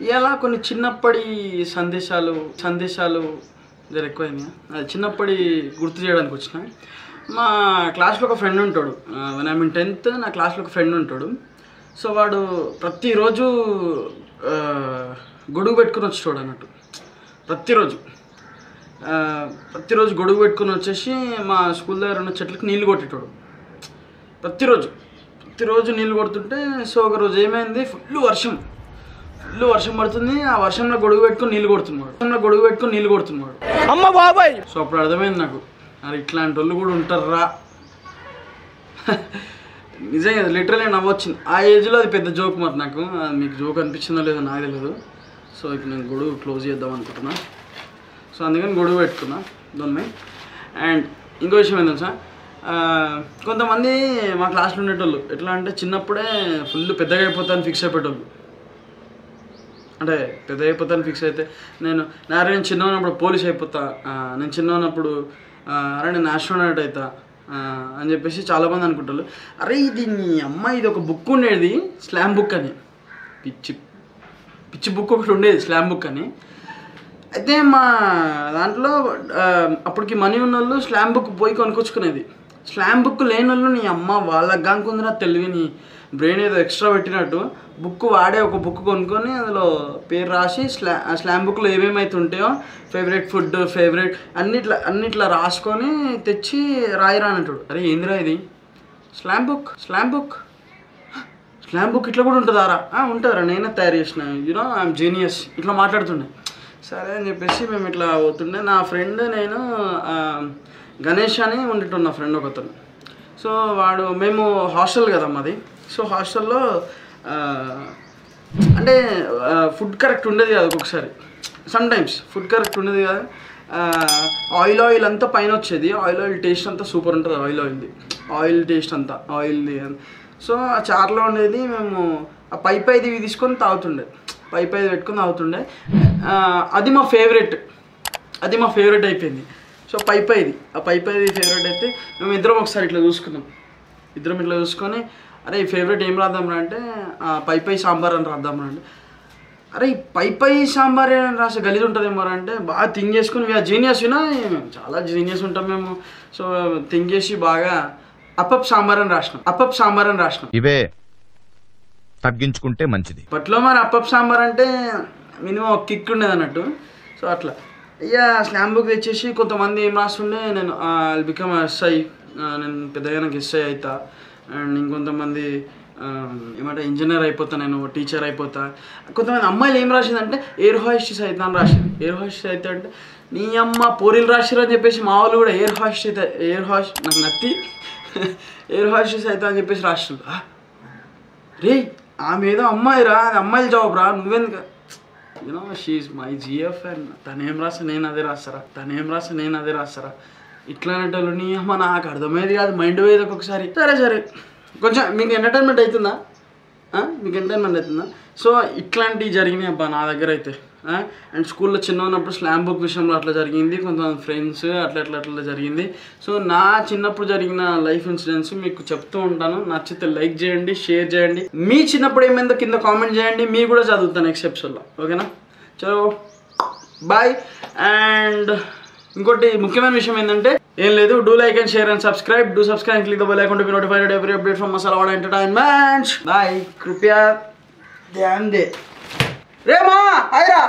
ఇలా కొన్ని చిన్నప్పటి సందేశాలు సందేశాలు జర ఎక్కువైనాయి అది చిన్నప్పటి గుర్తు చేయడానికి వచ్చిన. మా క్లాస్లో ఒక ఫ్రెండ్ ఉంటాడు. ఐ మీన్ టెన్త్ నా క్లాస్లో ఒక ఫ్రెండ్ ఉంటాడు. సో వాడు ప్రతిరోజు గొడుగు పెట్టుకుని వచ్చేవాడు అన్నట్టు. ప్రతిరోజు. ప్రతిరోజు గొడుగు పెట్టుకుని వచ్చేసి మా స్కూల్ దగ్గర ఉన్న చెట్లకు నీళ్ళు కొట్టేటోడు. ప్రతిరోజు. ప్రతిరోజు నీళ్ళు కొడుతుంటే సో ఒక రోజు ఏమైంది? ఫుల్ వర్షం. ఫుల్ వర్షం పడుతుంది ఆ వర్షంలో గొడుగు పెట్టుకొని నీళ్ళు కొడుతున్నాడు. వర్షంలో గొడుగు పెట్టుకొని నీళ్ళు కొడుతున్నాడు. అమ్మ బాబాయ్! సో అప్పుడు అర్థమైంది నాకు. మరి ఇట్లాంటి వాళ్ళు కూడా ఉంటారా నిజంగా లిటరలీ నవ్వొచ్చింది. ఆ ఏజ్లో అది పెద్ద జోక్ మరి నాకు. అది మీకు జోక్ అనిపించిందో లేదో నాకు తెలియదు సో ఇప్పుడు నేను గొడుగు క్లోజ్ చేద్దాం అనుకుంటున్నా. సో అందుకని గొడుగు పెట్టుకున్నా దొన్ని అండ్ ఇంకో విషయం ఏంటో ఆ, కొంతమంది మా క్లాస్లో ఉండేటోళ్ళు ఎట్లా అంటే చిన్నప్పుడే ఫుల్ పెద్దగా అయిపోతాను ఫిక్స్ అయిపోయేటోళ్ళు. అంటే పెద్ద అయిపోతాను ఫిక్స్ అయితే. నేను నారే నేను చిన్న ఉన్నప్పుడు పోలీస్ అయిపోతా. నేను చిన్న ఉన్నప్పుడు అరే నేను ఆస్ట్రోనాట్ అవుతా అని చెప్పేసి చాలామంది అనుకుంటారు. అరే ఇది నీ అమ్మ ఇది ఒక బుక్ ఉండేది స్లామ్ బుక్ అని. పిచ్చి పిచ్చి బుక్ ఒకటి ఉండేది స్లామ్ బుక్ అని. అయితే మా దాంట్లో అప్పటికి మనీ ఉన్న వాళ్ళు స్లామ్ బుక్ పోయి కొనుక్కొచ్చుకునేది స్లామ్ బుక్ లేని వాళ్ళు నీ అమ్మ వాళ్ళకి కానుకుందిరా తెలివి నీ బ్రెయిన్ ఏదో ఎక్స్ట్రా పెట్టినట్టు. బుక్ వాడే ఒక బుక్ కొనుక్కొని అందులో పేరు రాసి స్లా స్లామ్ బుక్లో ఏమేమైతే ఉంటాయో ఫేవరెట్ ఫుడ్ ఫేవరెట్ అన్నిట్లా అన్నిట్లా రాసుకొని తెచ్చి రాయిరా అరే ఏందిరా ఇది? Slam book slam book. Slam book ఇట్లా కూడా ఉంటుందారా? ఉంటుందిరా నేనే తయారు చేసిన. యూనో ఐఎమ్ జీనియస్ ఇట్లా మాట్లాడుతుండే. సరే అని చెప్పేసి మేము ఇట్లా పోతుండే. నా ఫ్రెండ్ నేను గణేష్ అని ఉండేటున్న ఫ్రెండ్ ఒకతను. సో వాడు మేము హాస్టల్ కదా మాది. సో హాస్టల్లో అంటే ఫుడ్ కరెక్ట్ ఉండేది కాదు ఒక్కొక్కసారి. సమ్ టైమ్స్ ఫుడ్ కరెక్ట్ ఉండేది కదా. ఆయిల్ ఆయిల్ అంతా పైన వచ్చేది. ఆయిల్ ఆయిల్ టేస్ట్ అంతా సూపర్ ఉంటుంది ఆయిల్ ఆయిల్ది ఆయిల్ టేస్ట్ అంతా ఆయిల్ది సో ఆ చార్లో ఉండేది మేము ఆ పై పైది ఇవి తీసుకొని తాగుతుండే. పై పైది పెట్టుకొని తాగుతుండే. అది మా ఫేవరెట్ అది మా ఫేవరెట్ అయిపోయింది. సో పై పైది. ఆ పై పైది ఫేవరెట్ అయితే మేము ఇద్దరం ఒకసారి ఇట్లా చూసుకున్నాం. ఇద్దరం ఇట్లా చూసుకొని అరే ఈ ఫేవరెట్ ఏం రాద్దాంరా? అంటే పై పై సాంబార్ అని రాద్దాంరా? అంటే అరే ఈ పై పై సాంబార్ అని రాసి గలీజ్ ఉంటుందేమో రా? అంటే బాగా థింక్ చేసుకుని వీఆర్ జీనియస్ వినా? మేము చాలా జీనియస్ ఉంటాం మేము. సో థింక్ చేసి బాగా అప్పప్ సాంబార్ అని రాసినాం. అప్పప్ సాంబార్ అని రాసినాం. ఇవే తగ్గించుకుంటే మంచిది. అప్పట్లో మరి అప్పప్ సాంబార్ అంటే మినిమం ఒక కిక్ ఉండేది అన్నట్టు. సో అట్లా. ఇక స్లామ్ బుక్ తెచ్చేసి కొంతమంది ఏం రాస్తుండే నేను బికమ్ ఎస్ఐ నేను పెద్దగా నాకు అవుతా అండ్ ఇంకొంతమంది ఏమంటే ఇంజనీర్ అయిపోతా నేను టీచర్ అయిపోతా. కొంతమంది అమ్మాయిలు ఏం రాసిందంటే ఎయిర్ హాస్టెస్ అవుతా అని రాసింది. ఎయిర్ హాస్టెస్ అయితే అంటే నీ అమ్మ పోరీలు రాసిరు అని చెప్పేసి మా వాళ్ళు కూడా ఎయిర్ హాస్టెస్ అయితే ఎయిర్ హాస్ట్ నాకు నత్తి. ఎయిర్ హాస్టెస్ అవుతా అని చెప్పేసి రాసిండు రే ఆమె ఏదో అమ్మాయి రా అది అమ్మాయిల జాబ్ రా నువ్వెందుకు you know she's my GF and తనేం రాస్తా నేను అదే రాస్తారా? తనేం రాస్తా నేను అదే రాస్తారా? ఇట్లా అనేటోళ్ళు నీ అమ్మ నాకు అర్థమయ్యేది కాదు మైండ్ పోయేది ఒక్కొక్కసారి సరే సరే. కొంచెం మీకు ఎంటర్టైన్మెంట్ అవుతుందా మీకు ఎంటర్టైన్మెంట్ అవుతుందా సో ఇట్లాంటివి జరిగినాయి అబ్బా నా దగ్గర అయితే. అండ్ స్కూల్లో చిన్న ఉన్నప్పుడు స్లామ్ బుక్ విషయంలో అట్లా జరిగింది కొంతమంది ఫ్రెండ్స్ అట్లా అట్లా అట్లా జరిగింది. సో నా చిన్నప్పుడు జరిగిన లైఫ్ ఇన్సిడెంట్స్ మీకు చెప్తూ ఉంటాను. నచ్చితే లైక్ చేయండి షేర్ చేయండి. మీ చిన్నప్పుడు ఏమైందో కింద కామెంట్ చేయండి. మీ కూడా చదువుతాను నెక్స్ట్ ఎపిసోడ్లో ఓకేనా? చలో. బాయ్ అండ్ ఇంకోటి ముఖ్యమైన విషయం ఏంటంటే ఏం లేదు do like and share and subscribe do subscribe click the లేకుండా notified every update from Masala Vaada entertainment boy కృపయా ధ్యాన్ దే రేమా హైరా